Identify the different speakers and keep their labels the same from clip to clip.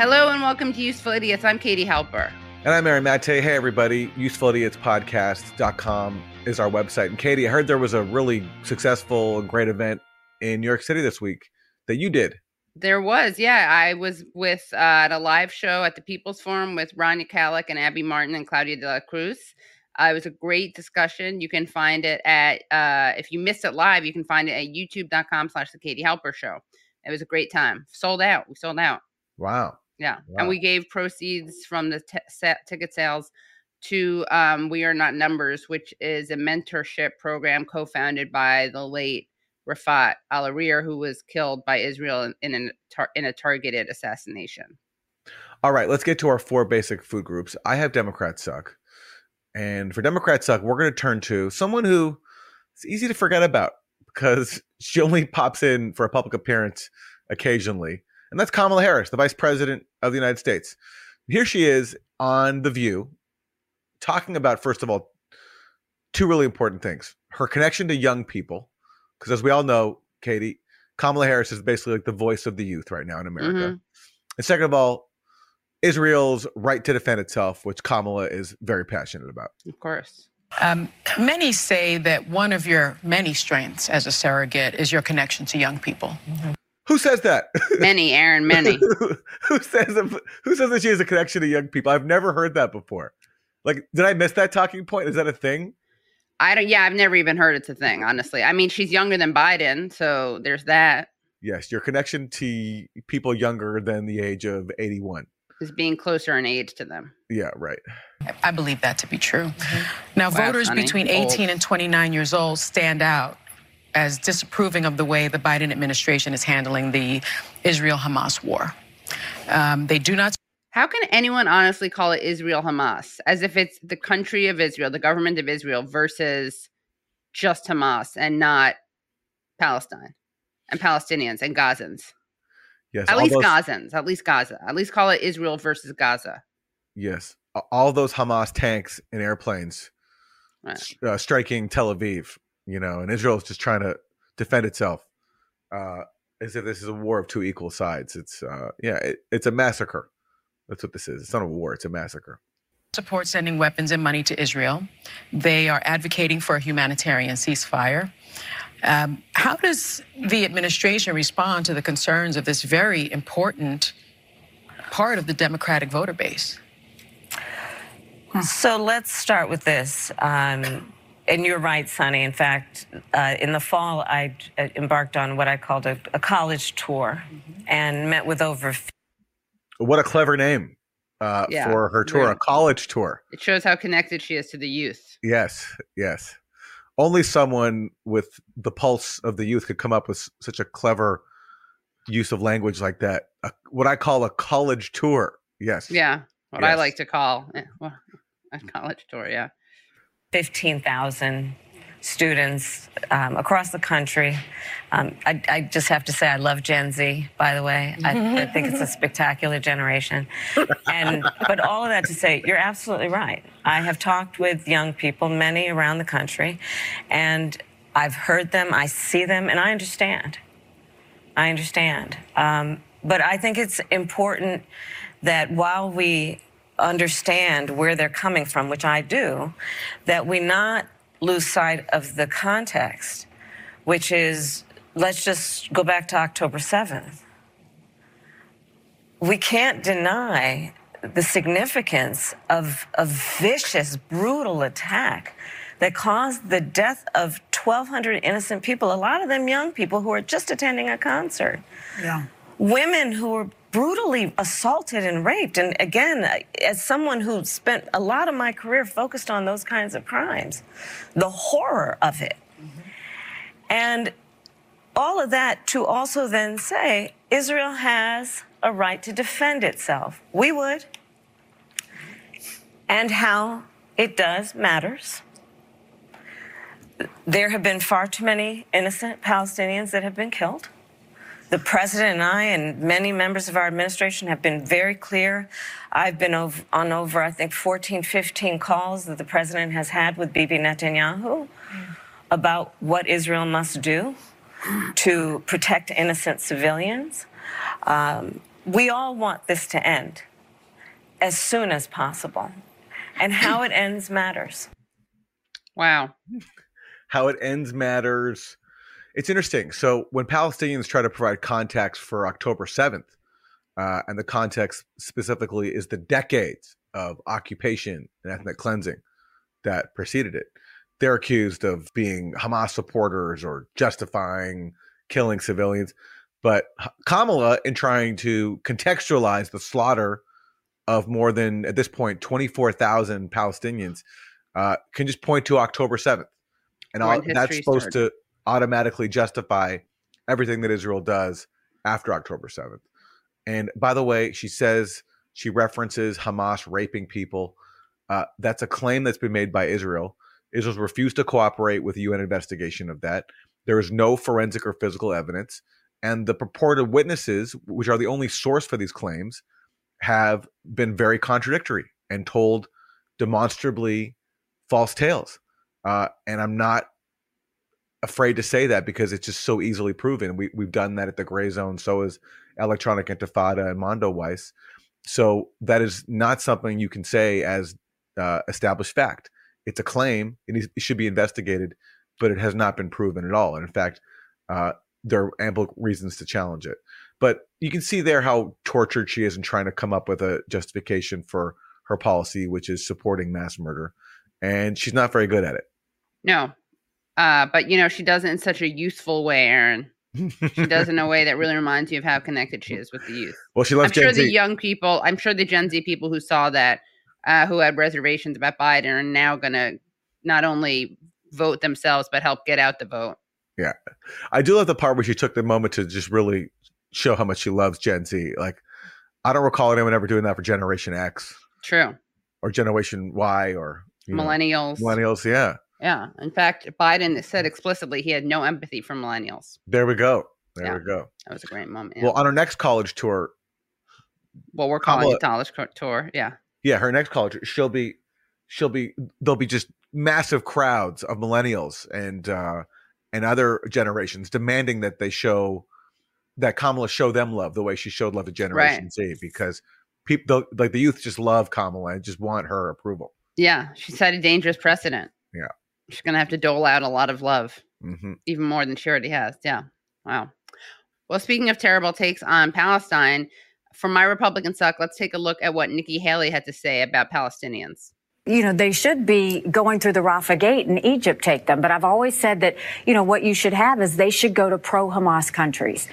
Speaker 1: Hello and welcome to Useful Idiots. I'm Katie Halper.
Speaker 2: And I'm Aaron Mate. Hey, everybody. UsefulIdiotspodcast.com is our website. And Katie, I heard there was a really successful and great event in New York City this week that you did.
Speaker 1: There was, yeah. I was with uh, at a live show at the People's Forum with Rania Khalek and Abby Martin and Claudia de la Cruz. Uh, it was a great discussion. You can find it at uh, if you missed it live, you can find it at youtube.com slash the Katie Halper Show. It was a great time. Sold out. We sold out.
Speaker 2: Wow.
Speaker 1: Yeah.
Speaker 2: Wow.
Speaker 1: And we gave proceeds from the t- set ticket sales to um, We Are Not Numbers, which is a mentorship program co founded by the late Rafat Al Arir, who was killed by Israel in, in, an, tar- in a targeted assassination.
Speaker 2: All right, let's get to our four basic food groups. I have Democrats suck. And for Democrats suck, we're going to turn to someone who it's easy to forget about because she only pops in for a public appearance occasionally. And that's Kamala Harris, the vice president of the United States. Here she is on The View, talking about, first of all, two really important things her connection to young people. Because as we all know, Katie, Kamala Harris is basically like the voice of the youth right now in America.
Speaker 1: Mhm.
Speaker 2: And second of all, Israel's right to defend itself, which Kamala is very passionate about.
Speaker 1: Of course.
Speaker 3: Um, many say that one of your many strengths as a surrogate is your connection to young people.
Speaker 2: Who says that?
Speaker 1: Many, Aaron, many.
Speaker 2: who says who says that she has a connection to young people? I've never heard that before. Like, did I miss that talking point? Is that a thing?
Speaker 1: I don't, yeah, I've never even heard it's a thing, honestly. I mean, she's younger than Biden, so there's that.
Speaker 2: Yes, your connection to people younger than the age of 81.
Speaker 1: Is being closer in age to them.
Speaker 2: Yeah, right.
Speaker 3: I believe that to be true. Mm-hmm. Now,
Speaker 1: Wow,
Speaker 3: voters
Speaker 1: honey.
Speaker 3: between
Speaker 1: Old.
Speaker 3: 18 and 29 years old stand out as disapproving of the way the Biden administration is handling the Israel Hamas war. Um, they do not
Speaker 1: How can anyone honestly call it Israel Hamas as if it's the country of Israel, the government of Israel versus just Hamas and not Palestine and Palestinians and Gazans?
Speaker 2: Yes,
Speaker 1: At least
Speaker 2: those-
Speaker 1: Gazans, at least Gaza. At least call it Israel versus Gaza.
Speaker 2: Yes, all those Hamas tanks and airplanes
Speaker 1: Right.
Speaker 2: uh, striking Tel Aviv. You know, and Israel is just trying to defend itself, uh, as if this is a war of two equal sides. It's uh, yeah, it, it's a massacre. That's what this is. It's not a war. It's a massacre.
Speaker 3: support sending weapons and money to Israel. They are advocating for a humanitarian ceasefire. Um, how does the administration respond to the concerns of this very important part of the Democratic voter base?
Speaker 4: So let's start with this. Um, and you're right, Sonny. In fact, uh, in the fall, I uh, embarked on what I called a, a college tour and met with over
Speaker 2: What a clever name uh,
Speaker 1: Yeah,
Speaker 2: for her tour,
Speaker 1: very.
Speaker 2: a college tour.
Speaker 1: It shows how connected she is to the youth.
Speaker 2: Yes, yes. Only someone with the pulse of the youth could come up with such a clever use of language like that. A, what I call a college tour. Yes.
Speaker 1: Yeah, what I like to call eh, a college tour. Yeah.
Speaker 4: 15,000 students um, across the country. Um, I, I just have to say, I love Gen Z, by the way. I, I think it's a spectacular generation. And, but all of that to say, you're absolutely right. I have talked with young people, many around the country, and I've heard them, I see them, and I understand. I understand. Um, but I think it's important that while we understand where they're coming from, which I do, that we not lose sight of the context, which is let's just go back to October 7th. We can't deny the significance of a vicious, brutal attack that caused the death of 1,200 innocent people, a lot of them young people who are just attending a concert
Speaker 3: Yeah.
Speaker 4: women who were brutally assaulted and raped. And again, as someone who spent a lot of my career focused on those kinds of crimes, the horror of it. And all of that to also then say Israel has a right to defend itself. We would. And how it does matters. There have been far too many innocent Palestinians that have been killed. The president and I, and many members of our administration, have been very clear. I've been ov- on over, I think, 14, 15 calls that the president has had with Bibi Netanyahu about what Israel must do to protect innocent civilians. Um, we all want this to end as soon as possible. And how it ends matters.
Speaker 1: Wow.
Speaker 2: How it ends matters. It's interesting. So when Palestinians try to provide context for October 7th, uh, and the context specifically is the decades of occupation and ethnic cleansing that preceded it, they're accused of being Hamas supporters or justifying killing civilians. But Kamala, in trying to contextualize the slaughter of more than, at this point, 24,000 Palestinians, uh, can just point to October 7th. And all, that's supposed started. to automatically justify everything that Israel does after October 7th. And by the way, she says she references Hamas raping people. Uh, that's a claim that's been made by Israel. Israel's refused to cooperate with the UN investigation of that. There is no forensic or physical evidence. And the purported witnesses, which are the only source for these claims, have been very contradictory and told demonstrably false tales. Uh, and I'm not afraid to say that because it's just so easily proven. We, we've done that at the gray zone. So is Electronic Intifada and Mondoweiss. So that is not something you can say as uh, established fact. It's a claim. It, needs, it, should be investigated, but it has not been proven at all. And in fact, uh, there are ample reasons to challenge it. But you can see there how tortured she is in trying to come up with a justification for her policy, which is supporting mass murder. And she's not very good at it.
Speaker 1: No. Uh, but, you know, she does it in such a useful way, Aaron she does it in a way that really reminds you of how connected she is with the youth.
Speaker 2: Well, she loves.
Speaker 1: I'm Gen sure Z. the young people. I'm sure the Gen Z people who saw that, uh, who had reservations about Biden, are now going to not only vote themselves but help get out the vote.
Speaker 2: Yeah, I do love the part where she took the moment to just really show how much she loves Gen Z. Like, I don't recall anyone ever doing that for Generation X.
Speaker 1: True.
Speaker 2: Or Generation Y or
Speaker 1: millennials.
Speaker 2: Know, millennials, yeah.
Speaker 1: Yeah. In fact, Biden said explicitly he had no empathy for millennials.
Speaker 2: There we go. There yeah. we go.
Speaker 1: That was a great moment.
Speaker 2: Yeah. Well, on her next college tour.
Speaker 1: Well, we're calling Kamala, it college tour. Yeah.
Speaker 2: Yeah, her next college, she'll be, she'll be, there'll be just massive crowds of millennials and uh and other generations demanding that they show that Kamala show them love the way she showed love to Generation right. Z because people like the youth just love Kamala and just want her approval.
Speaker 1: Yeah, she set a dangerous precedent.
Speaker 2: Yeah.
Speaker 1: She's going to have to dole out a lot of love,
Speaker 2: mm-hmm.
Speaker 1: even more than she already has. Yeah. Wow. Well, speaking of terrible takes on Palestine, from my Republican suck, let's take a look at what Nikki Haley had to say about Palestinians
Speaker 5: you know, they should be going through the Rafah Gate and Egypt take them. But I've always said that, you know, what you should have is they should go to pro Hamas countries,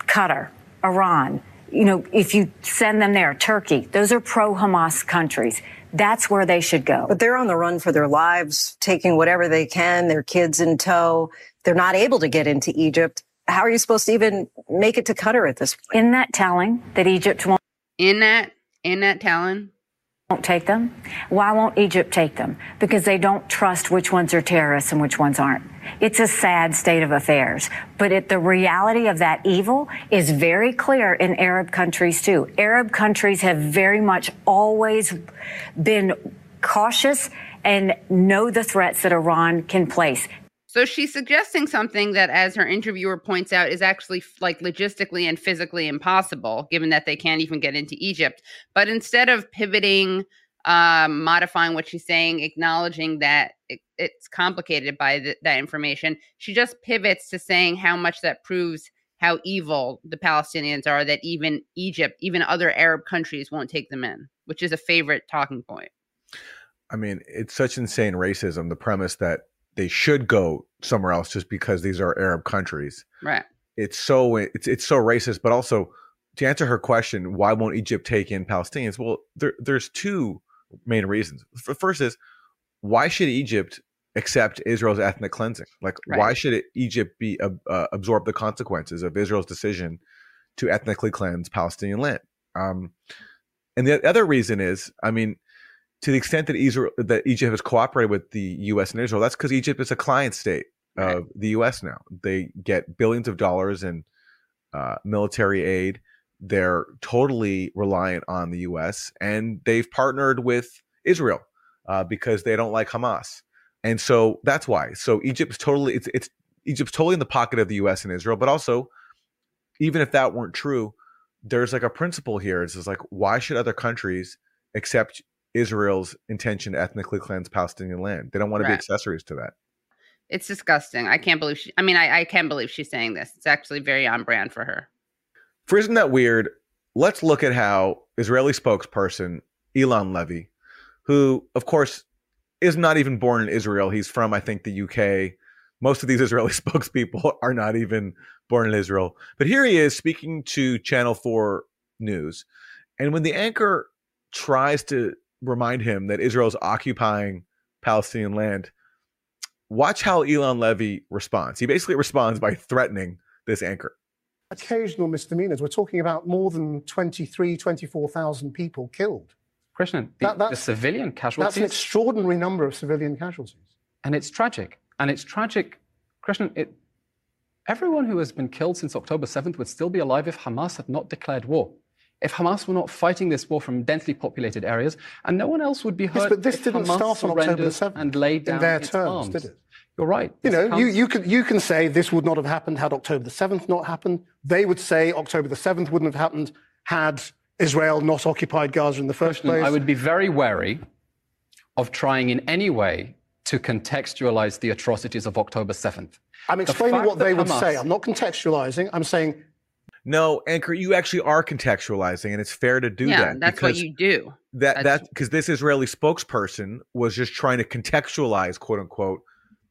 Speaker 5: Qatar, Iran. You know, if you send them there, Turkey, those are pro Hamas countries. That's where they should go.
Speaker 6: But they're on the run for their lives, taking whatever they can, their kids in tow. They're not able to get into Egypt. How are you supposed to even make it to Qatar at this point?
Speaker 5: In that telling that Egypt won't.
Speaker 1: In that, in that telling
Speaker 5: won't take them? Why won't Egypt take them? Because they don't trust which ones are terrorists and which ones aren't. It's a sad state of affairs. But it, the reality of that evil is very clear in Arab countries too. Arab countries have very much always been cautious and know the threats that Iran can place.
Speaker 1: So she's suggesting something that, as her interviewer points out, is actually like logistically and physically impossible, given that they can't even get into Egypt. But instead of pivoting, um, modifying what she's saying, acknowledging that it, it's complicated by that information, she just pivots to saying how much that proves how evil the Palestinians are, that even Egypt, even other Arab countries won't take them in, which is a favorite talking point.
Speaker 2: I mean, it's such insane racism, the premise that they should go somewhere else just because these are Arab countries.
Speaker 1: Right.
Speaker 2: It's so it's it's so racist, but also to answer her question, why won't Egypt take in Palestinians? Well, there, there's two main reasons. The first is why should Egypt accept Israel's ethnic cleansing? Like, right. why should it, Egypt be uh, absorb the consequences of Israel's decision to ethnically cleanse Palestinian land? Um, and the other reason is, I mean, to the extent that Israel that Egypt has cooperated with the U.S. and Israel, that's because Egypt is a client state right. of the U.S. now. They get billions of dollars in uh, military aid. They're totally reliant on the U.S. and they've partnered with Israel uh, because they don't like Hamas, and so that's why. So Egypt's totally it's it's Egypt's totally in the pocket of the U.S. and Israel, but also even if that weren't true, there's like a principle here. It's just like, why should other countries accept Israel's intention to ethnically cleanse Palestinian land? They don't want to be accessories to that.
Speaker 1: It's disgusting. I can't believe she. I mean, I, I can't believe she's saying this. It's actually very on brand for her.
Speaker 2: For isn't that weird? Let's look at how Israeli spokesperson Eylon Levy, who of course is not even born in Israel, he's from I think the UK. Most of these Israeli spokespeople are not even born in Israel. But here he is speaking to Channel 4 News. And when the anchor tries to remind him that Israel is occupying Palestinian land, watch how Eylon Levy responds. He basically responds by threatening this anchor.
Speaker 7: occasional misdemeanors. We're talking about more than 23, 24,000 people killed.
Speaker 8: Krishnan, the,
Speaker 7: That- that's-
Speaker 8: the civilian
Speaker 7: That's an extraordinary number of civilian casualties.
Speaker 8: and it's tragic. And it's tragic, Krishnan, it, everyone who has been killed since October 7th would still be alive if Hamas had not declared war. If Hamas were not fighting this war from densely populated areas, and no one else would be hurt.
Speaker 7: Yes, but this didn't
Speaker 8: Hamas
Speaker 7: start on October the 7th
Speaker 8: and laid down
Speaker 7: in their terms,
Speaker 8: arms.
Speaker 7: did it?
Speaker 8: You're right.
Speaker 7: You know, you, you, could, you can say this would not have happened had October the 7th not happened. They would say October the 7th wouldn't have happened had Israel not occupied Gaza in the first
Speaker 8: Krishnan,
Speaker 7: place.
Speaker 8: I would be very wary of trying in any way to contextualize the atrocities of October 7th.
Speaker 7: I'm explaining
Speaker 8: fact
Speaker 7: what they
Speaker 8: that
Speaker 7: would say. I'm not contextualizing. I'm saying
Speaker 2: No, anchor, you actually are contextualizing, and it's fair to do
Speaker 1: yeah,
Speaker 2: that.
Speaker 1: that's what you do.
Speaker 2: that
Speaker 1: that's-
Speaker 2: that because this Israeli spokesperson was just trying to contextualize, quote unquote,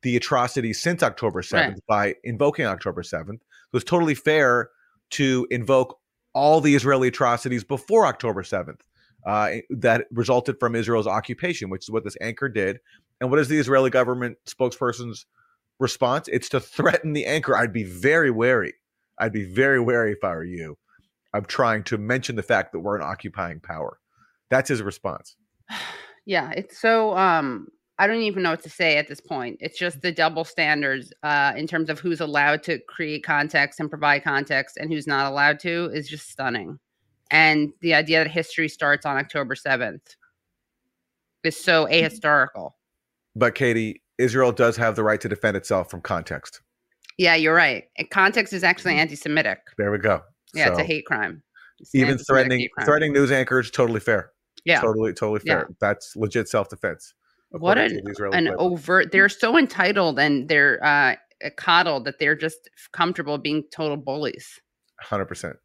Speaker 2: the atrocities since October seventh by invoking October seventh. It was totally fair to invoke all the Israeli atrocities before October seventh. Uh, that resulted from Israel's occupation, which is what this anchor did. And what is the Israeli government spokesperson's response? It's to threaten the anchor. I'd be very wary. I'd be very wary if I were you. I'm trying to mention the fact that we're an occupying power. That's his response.
Speaker 1: Yeah, it's so um I don't even know what to say at this point. It's just the double standards uh in terms of who's allowed to create context and provide context and who's not allowed to is just stunning. And the idea that history starts on October 7th is so ahistorical.
Speaker 2: But Katie, Israel does have the right to defend itself from context.
Speaker 1: Yeah, you're right. Context is actually anti-Semitic.
Speaker 2: There we go.
Speaker 1: Yeah, it's a hate crime. It's
Speaker 2: Even threatening
Speaker 1: crime.
Speaker 2: threatening news anchors totally fair.
Speaker 1: Yeah.
Speaker 2: Totally totally fair. That's legit self defense.
Speaker 1: what an, an overt they're so entitled and they're uh coddled that they're just comfortable being total bullies.
Speaker 2: hundred percent.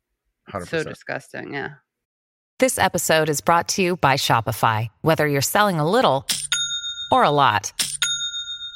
Speaker 2: Hundred percent.
Speaker 1: So disgusting. Yeah.
Speaker 9: This episode is brought to you by Shopify. Whether you're selling a little or a lot,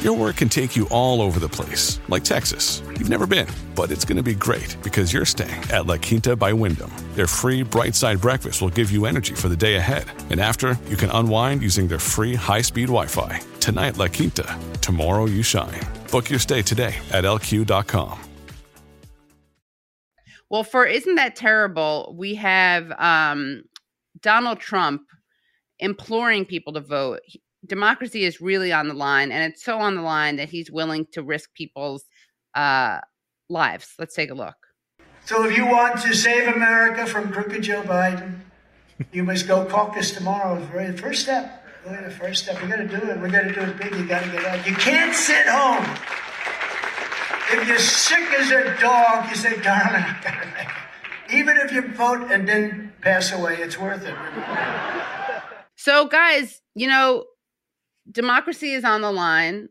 Speaker 10: Your work can take you all over the place, like Texas. You've never been, but it's going to be great because you're staying at La Quinta by Wyndham. Their free bright side breakfast will give you energy for the day ahead. And after, you can unwind using their free high speed Wi Fi. Tonight, La Quinta. Tomorrow, you shine. Book your stay today at lq.com.
Speaker 1: Well, for isn't that terrible? We have um Donald Trump imploring people to vote. Democracy is really on the line, and it's so on the line that he's willing to risk people's uh lives. Let's take a look.
Speaker 11: So if you want to save America from crooked Joe Biden, you must go caucus tomorrow. Very the first step. Really the first step. We got to do it. We got to do it big. You got to get out. You can't sit home. If you're sick as a dog, you say, "Darling, I got to make it." Even if you vote and then pass away, it's worth it.
Speaker 1: So, guys, you know, democracy is on the line.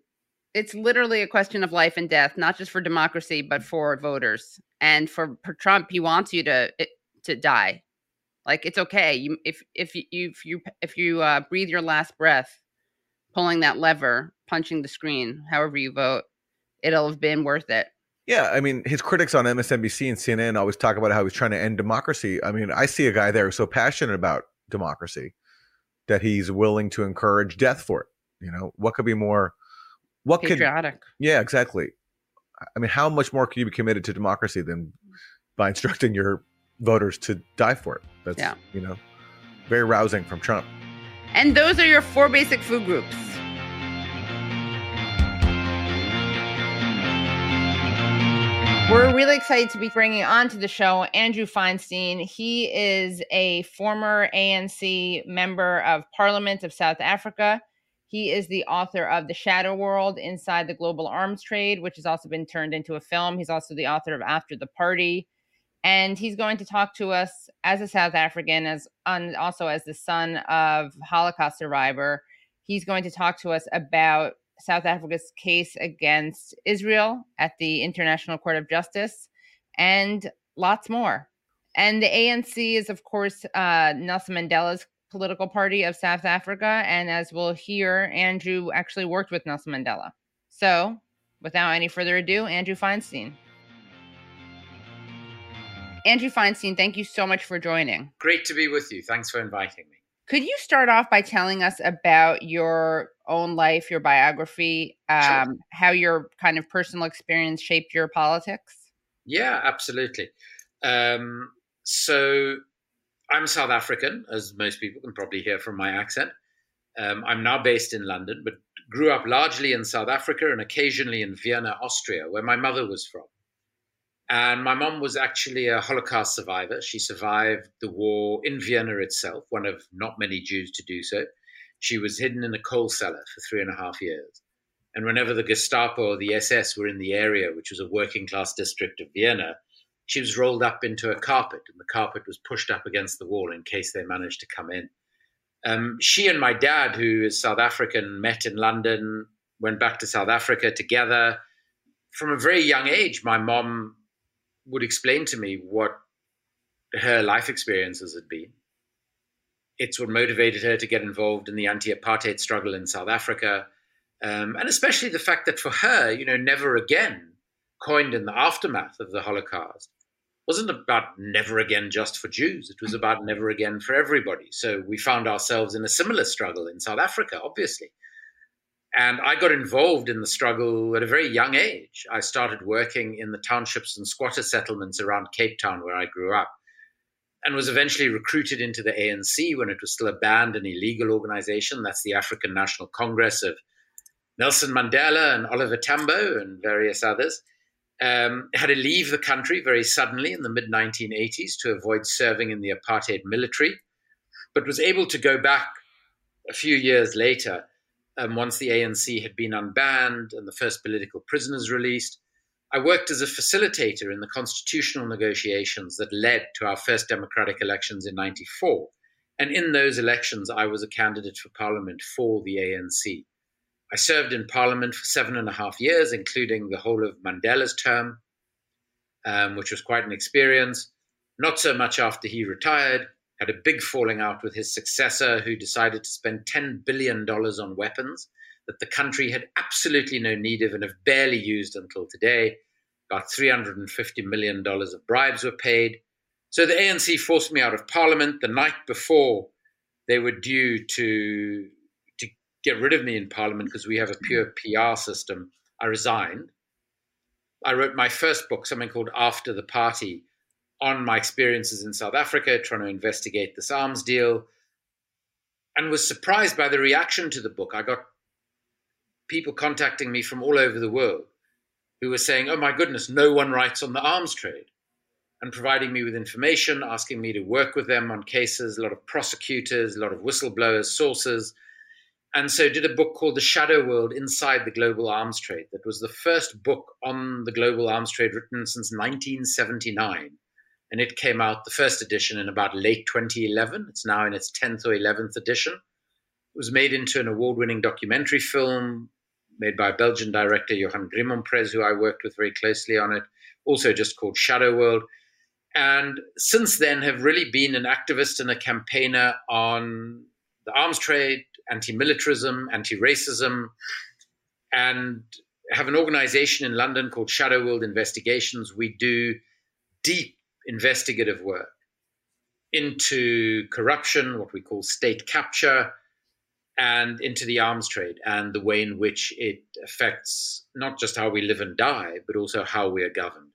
Speaker 1: It's literally a question of life and death, not just for democracy, but for voters. And for, for Trump, he wants you to it- to die. Like it's okay. You if if you if you if you uh, breathe your last breath, pulling that lever, punching the screen, however you vote, it'll have been worth it.
Speaker 2: Yeah, I mean, his critics on MSNBC and CNN always talk about how he's trying to end democracy. I mean, I see a guy there who's so passionate about democracy that he's willing to encourage death for it. You know, what could be more? What could?
Speaker 1: Patriotic.
Speaker 2: Yeah, exactly. I mean, how much more can you be committed to democracy than by instructing your voters to die for it? That's
Speaker 1: Yeah.
Speaker 2: you know, very rousing from Trump.
Speaker 1: And those are your four basic food groups. We're really excited to be bringing on to the show Andrew Feinstein. He is a former ANC member of Parliament of South Africa. He is the author of The Shadow World Inside the Global Arms Trade, which has also been turned into a film. He's also the author of After the Party. And he's going to talk to us as a South African, as and also as the son of Holocaust survivor. He's going to talk to us about South Africa's case against Israel at the International Court of Justice, and lots more. And the ANC is, of course, uh, Nelson Mandela's political party of South Africa. And as we'll hear, Andrew actually worked with Nelson Mandela. So, without any further ado, Andrew Feinstein. Andrew Feinstein, thank you so much for joining.
Speaker 12: Great to be with you. Thanks for inviting me.
Speaker 1: Could you start off by telling us about your own life, your biography, um, sure. how your kind of personal experience shaped your politics?
Speaker 12: Yeah, absolutely. Um, so I'm South African, as most people can probably hear from my accent. Um, I'm now based in London, but grew up largely in South Africa and occasionally in Vienna, Austria, where my mother was from. And my mom was actually a Holocaust survivor. She survived the war in Vienna itself, one of not many Jews to do so. She was hidden in a coal cellar for three and a half years. And whenever the Gestapo or the SS were in the area, which was a working class district of Vienna, she was rolled up into a carpet, and the carpet was pushed up against the wall in case they managed to come in. Um, she and my dad, who is South African, met in London, went back to South Africa together. From a very young age, my mom would explain to me what her life experiences had been. It's what motivated her to get involved in the anti apartheid struggle in South Africa. Um, and especially the fact that for her, you know, never again, coined in the aftermath of the Holocaust, wasn't about never again just for Jews. It was about never again for everybody. So we found ourselves in a similar struggle in South Africa, obviously. And I got involved in the struggle at a very young age. I started working in the townships and squatter settlements around Cape Town, where I grew up, and was eventually recruited into the ANC when it was still a banned and illegal organization. That's the African National Congress of Nelson Mandela and Oliver Tambo and various others. Um, had to leave the country very suddenly in the mid 1980s to avoid serving in the apartheid military, but was able to go back a few years later um, once the ANC had been unbanned and the first political prisoners released. I worked as a facilitator in the constitutional negotiations that led to our first democratic elections in 94. And in those elections, I was a candidate for parliament for the ANC. I served in parliament for seven and a half years, including the whole of Mandela's term, um, which was quite an experience. Not so much after he retired, had a big falling out with his successor, who decided to spend $10 billion on weapons that the country had absolutely no need of and have barely used until today. About $350 million of bribes were paid. So the ANC forced me out of parliament the night before they were due to, to get rid of me in parliament because we have a pure PR system. I resigned. I wrote my first book, something called After the Party, on my experiences in South Africa, trying to investigate this arms deal, and was surprised by the reaction to the book. I got people contacting me from all over the world who were saying, Oh my goodness, no one writes on the arms trade, and providing me with information, asking me to work with them on cases, a lot of prosecutors, a lot of whistleblowers, sources. And so did a book called The Shadow World Inside the Global Arms Trade that was the first book on the global arms trade written since 1979 and it came out the first edition in about late 2011. It's now in its 10th or 11th edition. It was made into an award winning documentary film made by Belgian director Johan Grimonprez, who I worked with very closely on it, also just called Shadow World. And since then, have really been an activist and a campaigner on the arms trade, anti militarism, anti racism, and have an organization in London called Shadow World Investigations. We do deep investigative work into corruption, what we call state capture, and into the arms trade and the way in which it affects not just how we live and die, but also how we are governed.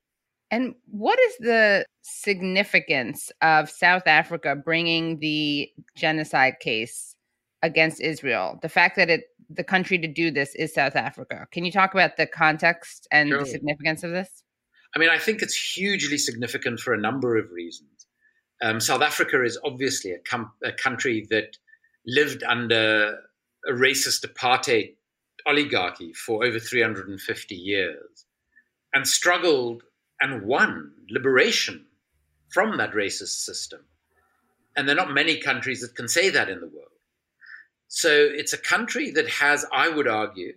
Speaker 1: And what is the significance of South Africa bringing the genocide case against Israel. The fact that it the country to do this is South Africa. Can you talk about the context and sure. the significance of this?
Speaker 12: I mean, I think it's hugely significant for a number of reasons. Um, South Africa is obviously a, com- a country that lived under a racist apartheid oligarchy for over 350 years and struggled and won liberation from that racist system. And there are not many countries that can say that in the world. So it's a country that has, I would argue,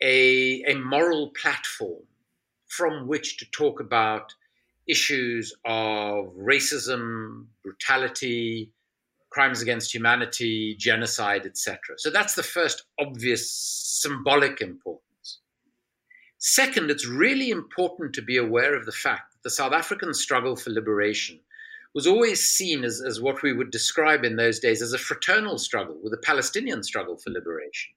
Speaker 12: a, a moral platform from which to talk about issues of racism, brutality, crimes against humanity, genocide, etc. So that's the first obvious symbolic importance. Second, it's really important to be aware of the fact that the South African struggle for liberation was always seen as, as what we would describe in those days as a fraternal struggle with the Palestinian struggle for liberation.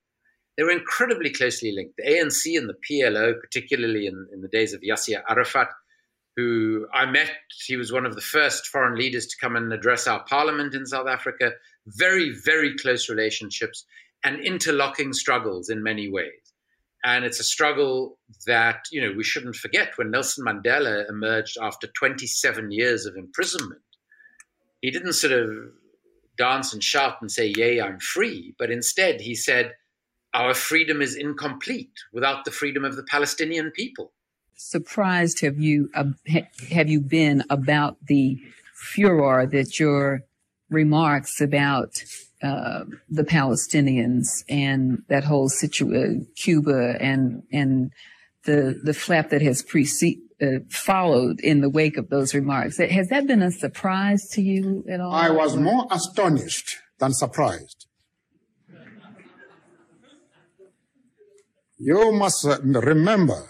Speaker 12: They were incredibly closely linked. The ANC and the PLO, particularly in, in the days of Yasser Arafat, who I met. He was one of the first foreign leaders to come and address our parliament in South Africa. Very, very close relationships and interlocking struggles in many ways. And it's a struggle that, you know, we shouldn't forget when Nelson Mandela emerged after 27 years of imprisonment. He didn't sort of dance and shout and say, Yay, I'm free. But instead, he said, Our freedom is incomplete without the freedom of the Palestinian people
Speaker 3: surprised have you uh, have you been about the furor that your remarks about uh, the Palestinians and that whole situation, uh, Cuba and and the the flap that has preceded uh, followed in the wake of those remarks. Has that been a surprise to you at all?
Speaker 13: I was more astonished than surprised. You must remember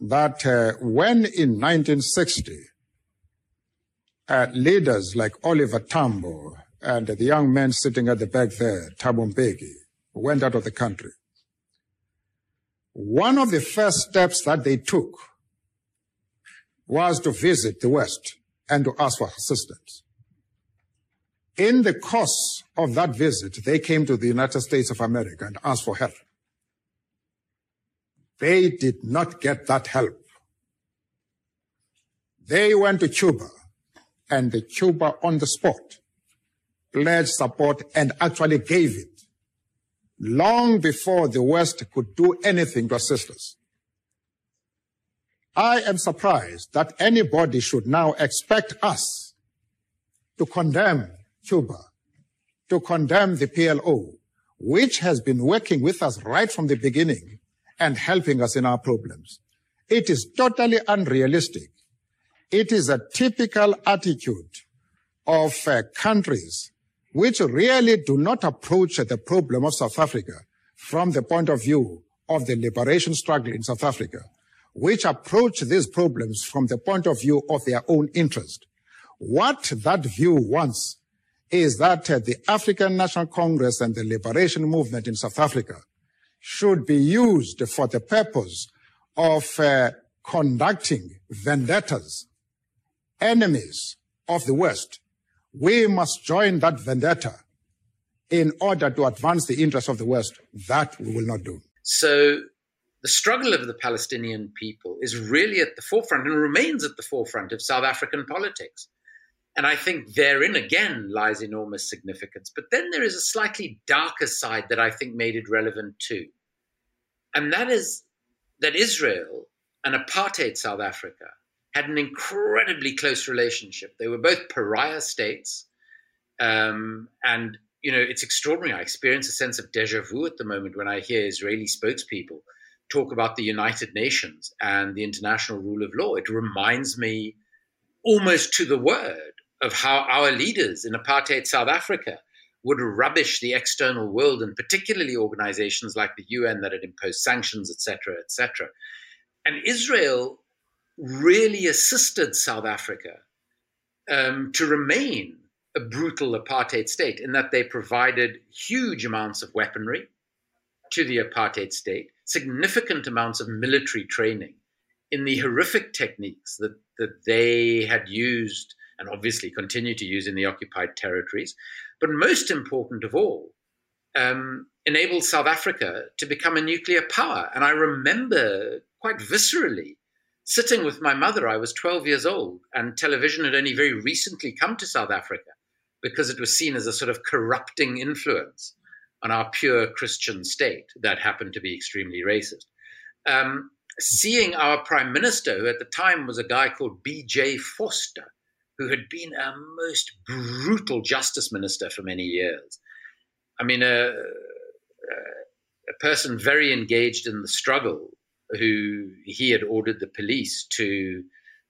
Speaker 13: that uh, when in 1960, uh, leaders like Oliver Tambo and the young man sitting at the back there, Thabo went out of the country, one of the first steps that they took was to visit the West and to ask for assistance. In the course of that visit, they came to the United States of America and asked for help. They did not get that help. They went to Cuba and the Cuba on the spot pledged support and actually gave it long before the West could do anything to assist us. I am surprised that anybody should now expect us to condemn Cuba, to condemn the PLO, which has been working with us right from the beginning and helping us in our problems. It is totally unrealistic. It is a typical attitude of uh, countries which really do not approach the problem of South Africa from the point of view of the liberation struggle in South Africa, which approach these problems from the point of view of their own interest. What that view wants is that uh, the African National Congress and the liberation movement in South Africa should be used for the purpose of uh, conducting vendettas, enemies of the West. We must join that vendetta in order to advance the interests of the West. That we will not do.
Speaker 12: So the struggle of the Palestinian people is really at the forefront and remains at the forefront of South African politics. And I think therein again lies enormous significance. But then there is a slightly darker side that I think made it relevant too. And that is that Israel and apartheid South Africa had an incredibly close relationship. They were both pariah states. Um, and, you know, it's extraordinary. I experience a sense of deja vu at the moment when I hear Israeli spokespeople talk about the United Nations and the international rule of law. It reminds me almost to the word of how our leaders in apartheid South Africa would rubbish the external world and particularly organizations like the UN that had imposed sanctions, etc., etc. And Israel really assisted South Africa um, to remain a brutal apartheid state in that they provided huge amounts of weaponry to the apartheid state, significant amounts of military training in the horrific techniques that, that they had used and obviously continue to use in the occupied territories. But most important of all, um, enabled South Africa to become a nuclear power. And I remember quite viscerally sitting with my mother. I was 12 years old, and television had only very recently come to South Africa because it was seen as a sort of corrupting influence on our pure Christian state that happened to be extremely racist. Um, seeing our prime minister, who at the time was a guy called B.J. Vorster, who had been a most brutal justice minister for many years. I mean, a, a person very engaged in the struggle, who he had ordered the police to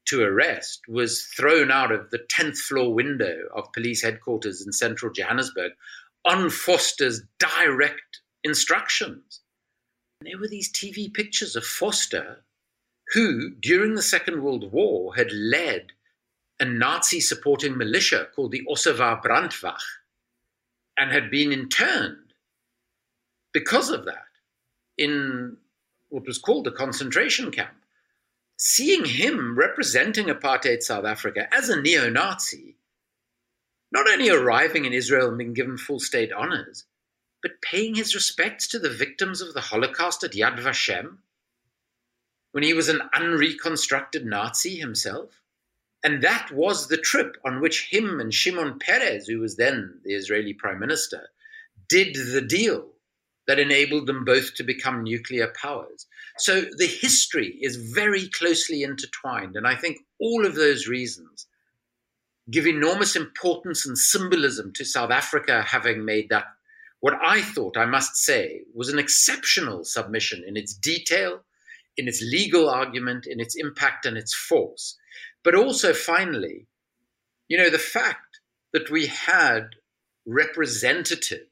Speaker 12: to arrest, was thrown out of the 10th floor window of police headquarters in central Johannesburg on Vorster's direct instructions. And there were these TV pictures of Vorster, who, during the Second World War, had led a Nazi supporting militia called the Ossewa Brandwacht and had been interned because of that in what was called a concentration camp. Seeing him representing apartheid South Africa as a neo Nazi, not only arriving in Israel and being given full state honors, but paying his respects to the victims of the Holocaust at Yad Vashem when he was an unreconstructed Nazi himself. And that was the trip on which him and Shimon Peres, who was then the Israeli prime minister, did the deal that enabled them both to become nuclear powers. So the history is very closely intertwined. And I think all of those reasons give enormous importance and symbolism to South Africa having made that, what I thought, I must say, was an exceptional submission in its detail, in its legal argument, in its impact and its force. But also, finally, you know, the fact that we had representatives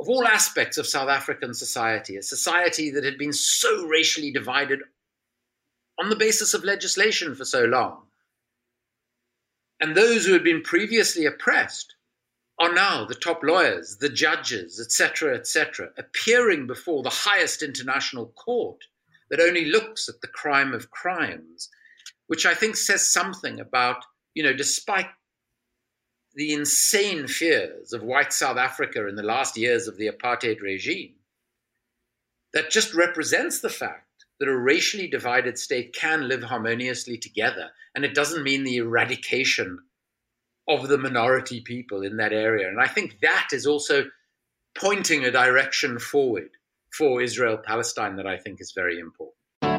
Speaker 12: of all aspects of South African society, a society that had been so racially divided on the basis of legislation for so long. And those who had been previously oppressed are now the top lawyers, the judges, etc., etc., appearing before the highest international court that only looks at the crime of crimes which I think says something about, you know, despite the insane fears of white South Africa in the last years of the apartheid regime, that just represents the fact that a racially divided state can live harmoniously together. And it doesn't mean the eradication of the minority people in that area. And I think that is also pointing a direction forward for Israel Palestine that I think is very important.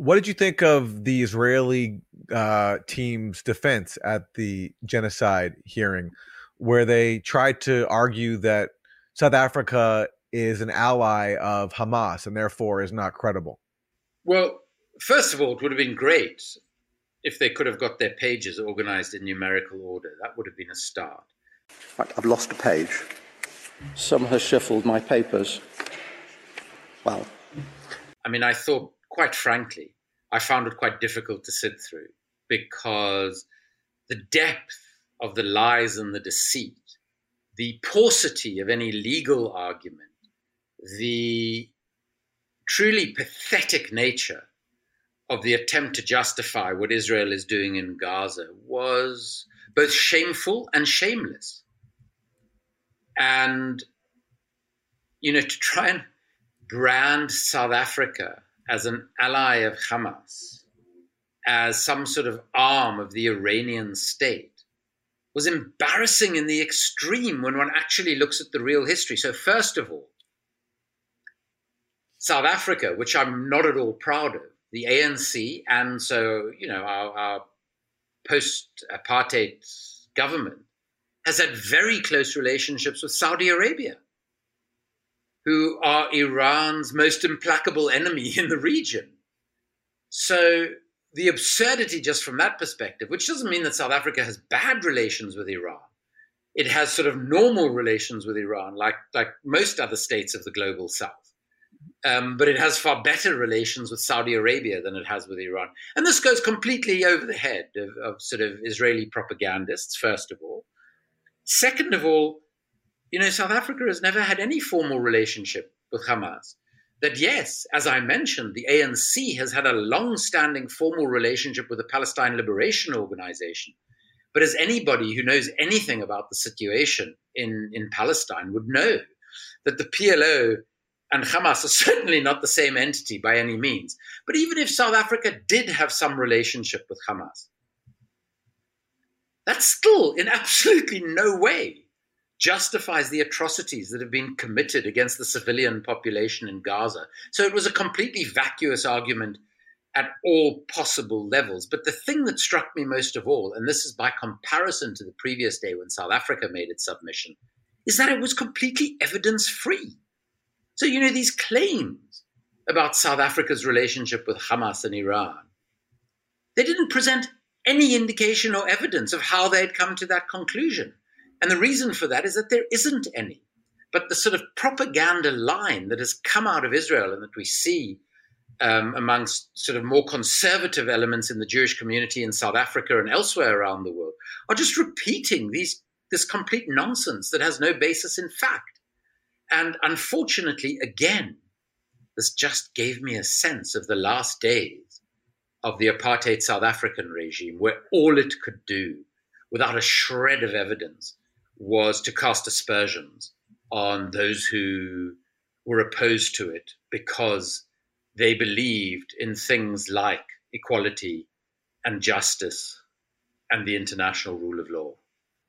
Speaker 2: What did you think of the Israeli uh, team's defense at the genocide hearing, where they tried to argue that South Africa is an ally of Hamas and therefore is not credible?
Speaker 12: Well, first of all, it would have been great if they could have got their pages organized in numerical order. That would have been a start.
Speaker 14: Right, I've lost a page. Some has shuffled my papers. Well,
Speaker 12: I mean, I thought quite frankly, I found it quite difficult to sit through because the depth of the lies and the deceit, the paucity of any legal argument, the truly pathetic nature of the attempt to justify what Israel is doing in Gaza was both shameful and shameless. And, you know, to try and brand South Africa as an ally of Hamas, as some sort of arm of the Iranian state, was embarrassing in the extreme when one actually looks at the real history. So, first of all, South Africa, which I'm not at all proud of, the ANC, and so, you know, our, our post apartheid government has had very close relationships with Saudi Arabia who are Iran's most implacable enemy in the region. So the absurdity, just from that perspective, which doesn't mean that South Africa has bad relations with Iran, it has sort of normal relations with Iran, like like most other states of the global south. Um, but it has far better relations with Saudi Arabia than it has with Iran. And this goes completely over the head of, of sort of Israeli propagandists, first of all. Second of all, you know, South Africa has never had any formal relationship with Hamas. That, yes, as I mentioned, the ANC has had a long standing formal relationship with the Palestine Liberation Organization. But as anybody who knows anything about the situation in, in Palestine would know, that the PLO and Hamas are certainly not the same entity by any means. But even if South Africa did have some relationship with Hamas, that's still in absolutely no way justifies the atrocities that have been committed against the civilian population in Gaza. So it was a completely vacuous argument at all possible levels. But the thing that struck me most of all, and this is by comparison to the previous day when South Africa made its submission, is that it was completely evidence free. So, you know, these claims about South Africa's relationship with Hamas and Iran, they didn't present any indication or evidence of how they had come to that conclusion. And the reason for that is that there isn't any. But the sort of propaganda line that has come out of Israel and that we see um, amongst sort of more conservative elements in the Jewish community in South Africa and elsewhere around the world are just repeating these this complete nonsense that has no basis in fact. And unfortunately, again, this just gave me a sense of the last days of the apartheid South African regime, where all it could do, without a shred of evidence, was to cast aspersions on those who were opposed to it because they believed in things like equality and justice and the international rule of law.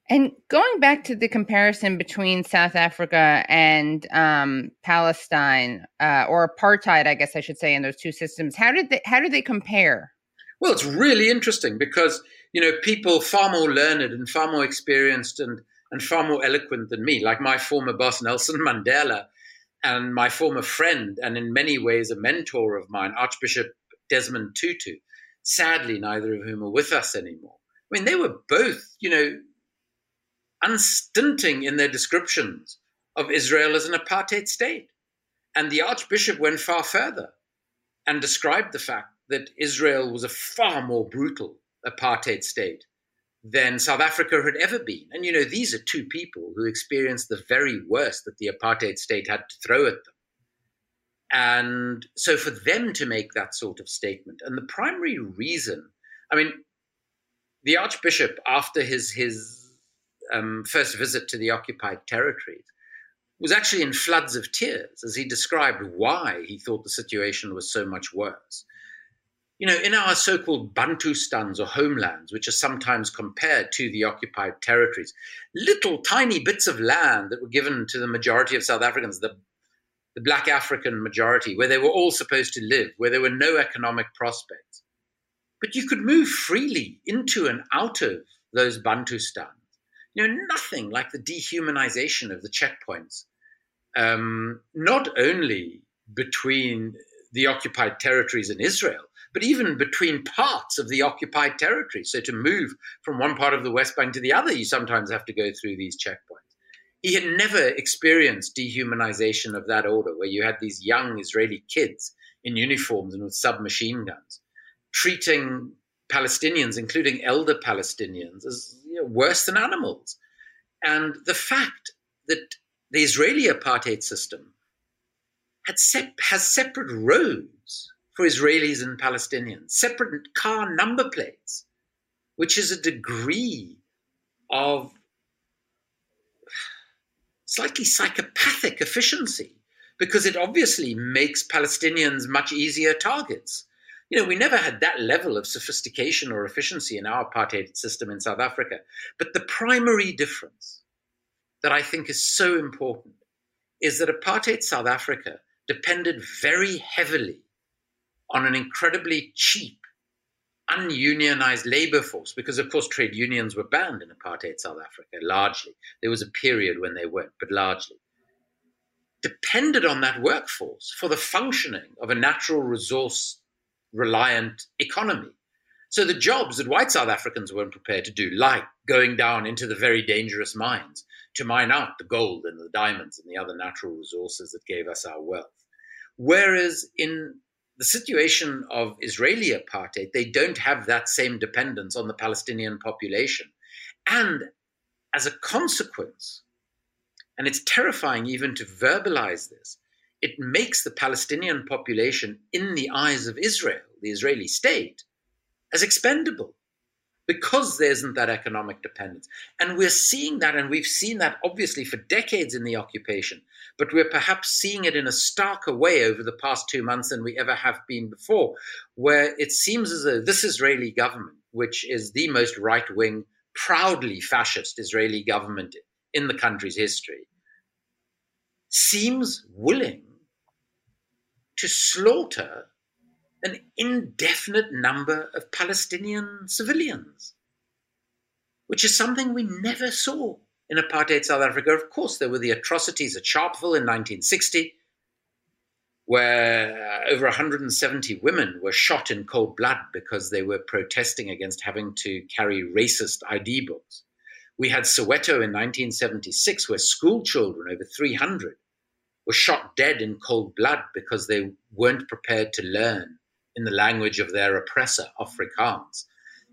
Speaker 1: And going back to the comparison between South Africa and um, Palestine, uh, or apartheid, I guess I should say, in those two systems, how did they how do they compare?
Speaker 12: Well, it's really interesting because you know people far more learned and far more experienced and and far more eloquent than me, like my former boss Nelson Mandela, and my former friend and in many ways a mentor of mine, Archbishop Desmond Tutu. Sadly, neither of whom are with us anymore. I mean, they were both, you know, unstinting in their descriptions of Israel as an apartheid state. And the Archbishop went far further and described the fact that Israel was a far more brutal apartheid state than South Africa had ever been. And, you know, these are two people who experienced the very worst that the apartheid state had to throw at them. And so for them to make that sort of statement, and the primary reason, I mean, the Archbishop, after his, his um, first visit to the occupied territories, was actually in floods of tears as he described why he thought the situation was so much worse. You know, in our so called Bantustans or homelands, which are sometimes compared to the occupied territories, little tiny bits of land that were given to the majority of South Africans, the, the black African majority, where they were all supposed to live, where there were no economic prospects. But you could move freely into and out of those Bantustans you know, nothing like the dehumanization of the checkpoints, um, not only between the occupied territories and Israel, but even between parts of the occupied territory. So to move from one part of the West Bank to the other, you sometimes have to go through these checkpoints. He had never experienced dehumanization of that order, where you had these young Israeli kids in uniforms and with submachine guns treating Palestinians, including elder Palestinians, as you know, worse than animals. And the fact that the Israeli apartheid system had sep- has separate roads for Israelis and Palestinians, separate car number plates, which is a degree of slightly psychopathic efficiency because it obviously makes Palestinians much easier targets you know, we never had that level of sophistication or efficiency in our apartheid system in South Africa. But the primary difference that I think is so important is that apartheid South Africa depended very heavily on an incredibly cheap, ununionized labor force, because of course trade unions were banned in apartheid South Africa largely. There was a period when they weren't, but largely. Depended on that workforce for the functioning of a natural resource reliant economy. So the jobs that white South Africans weren't prepared to do, like going down into the very dangerous mines to mine out the gold and the diamonds and the other natural resources that gave us our wealth. Whereas in the situation of Israeli apartheid, they don't have that same dependence on the Palestinian population. And as a consequence, and it's terrifying even to verbalize this, it makes the Palestinian population, in the eyes of Israel, the Israeli state, as expendable because there isn't that economic dependence. And we're seeing that, and we've seen that obviously for decades in the occupation, but we're perhaps seeing it in a starker way over the past two months than we ever have been before, where it seems as though this Israeli government, which is the most right wing, proudly fascist Israeli government in the country's history, seems willing to slaughter an indefinite number of Palestinian civilians, which is something we never saw in apartheid South Africa. Of course, there were the atrocities at Sharpeville in 1960, where uh, over 170 women were shot in cold blood because they were protesting against having to carry racist ID books. We had Soweto in 1976, where school children, over 300, were shot dead in cold blood because they weren't prepared to learn in the language of their oppressor, Afrikaans.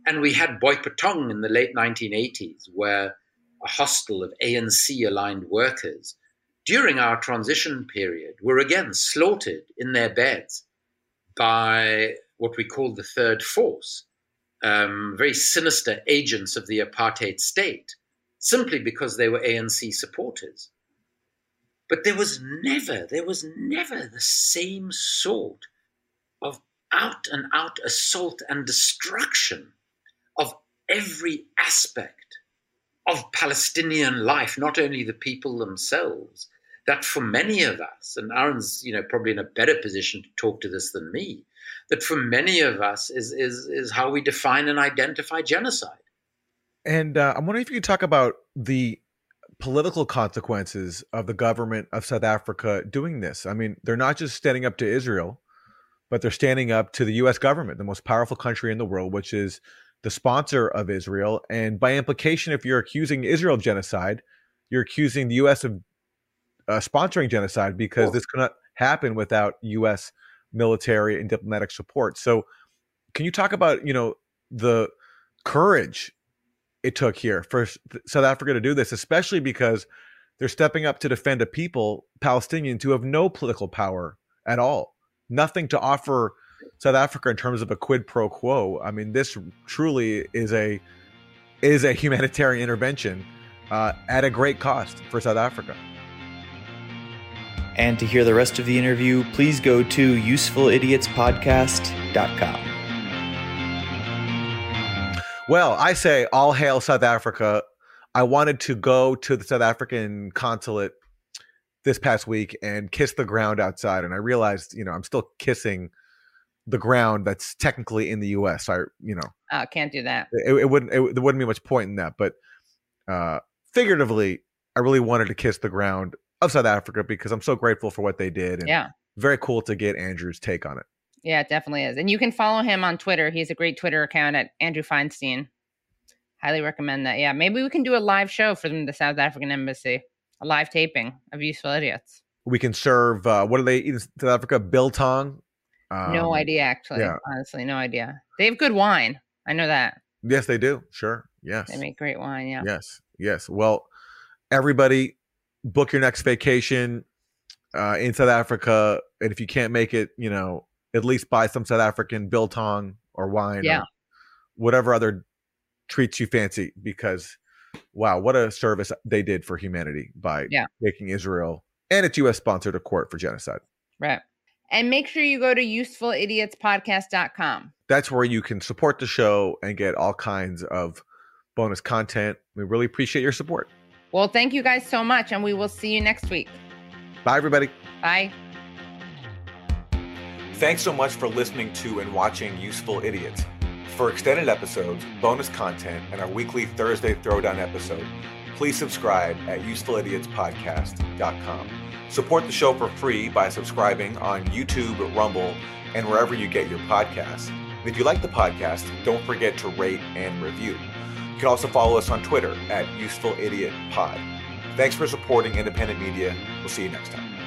Speaker 12: And we had Boipatong in the late 1980s, where a hostel of ANC aligned workers during our transition period were again slaughtered in their beds by what we call the third force, um, very sinister agents of the apartheid state, simply because they were ANC supporters. But there was never, there was never the same sort out and out assault and destruction of every aspect of Palestinian life, not only the people themselves, that for many of us, and Aaron's, you know, probably in a better position to talk to this than me, that for many of us is is is how we define and identify genocide.
Speaker 2: And uh, I'm wondering if you could talk about the political consequences of the government of South Africa doing this. I mean, they're not just standing up to Israel, but they're standing up to the US government, the most powerful country in the world, which is the sponsor of Israel. And by implication, if you're accusing Israel of genocide, you're accusing the US of uh, sponsoring genocide because cool. this cannot happen without US military and diplomatic support. So, can you talk about, you know, the courage it took here for South Africa to do this, especially because they're stepping up to defend a people, Palestinians, who have no political power at all nothing to offer South Africa in terms of a quid pro quo. I mean, this truly is a is a humanitarian intervention uh, at a great cost for South Africa.
Speaker 15: And to hear the rest of the interview, please go to usefulidiotspodcast.com.
Speaker 2: Well, I say all hail South Africa. I wanted to go to the South African consulate this past week and kissed the ground outside, and I realized, you know, I'm still kissing the ground that's technically in the U.S. I, you know,
Speaker 1: uh, can't do that.
Speaker 2: It, it wouldn't. It, there wouldn't be much point in that, but uh, figuratively, I really wanted to kiss the ground of South Africa because I'm so grateful for what they did. And
Speaker 1: yeah,
Speaker 2: very cool to get Andrew's take on it.
Speaker 1: Yeah, it definitely is. And you can follow him on Twitter. He has a great Twitter account at Andrew Feinstein. Highly recommend that. Yeah, maybe we can do a live show from the South African embassy a live taping of Useful Idiots.
Speaker 2: We can serve. Uh, what do they eat in South Africa? Biltong.
Speaker 1: Um, no idea, actually. Yeah. Honestly, no idea. They have good wine. I know that.
Speaker 2: Yes, they do. Sure. Yes.
Speaker 1: They make great wine. Yeah.
Speaker 2: Yes. Yes. Well, everybody, book your next vacation uh, in South Africa, and if you can't make it, you know, at least buy some South African biltong or wine.
Speaker 1: Yeah. Or
Speaker 2: whatever other treats you fancy, because wow, what a service they did for humanity by
Speaker 1: yeah.
Speaker 2: taking Israel and its U.S. sponsor a court for genocide.
Speaker 1: Right. And make sure you go to usefulidiotspodcast.com.
Speaker 2: That's where you can support the show and get all kinds of bonus content. We really appreciate your support.
Speaker 1: Well, thank you guys so much, and we will see you next week.
Speaker 2: Bye, everybody.
Speaker 1: Bye.
Speaker 2: Thanks so much for listening to and watching Useful Idiots. For extended episodes, bonus content, and our weekly Thursday Throwdown episode, please subscribe at usefulidiotspodcast.com. Support the show for free by subscribing on YouTube, Rumble, and wherever you get your podcasts. If you like the podcast, don't forget to rate and review. You can also follow us on Twitter at UsefulIdiotPod. Thanks for supporting independent media. We'll see you next time.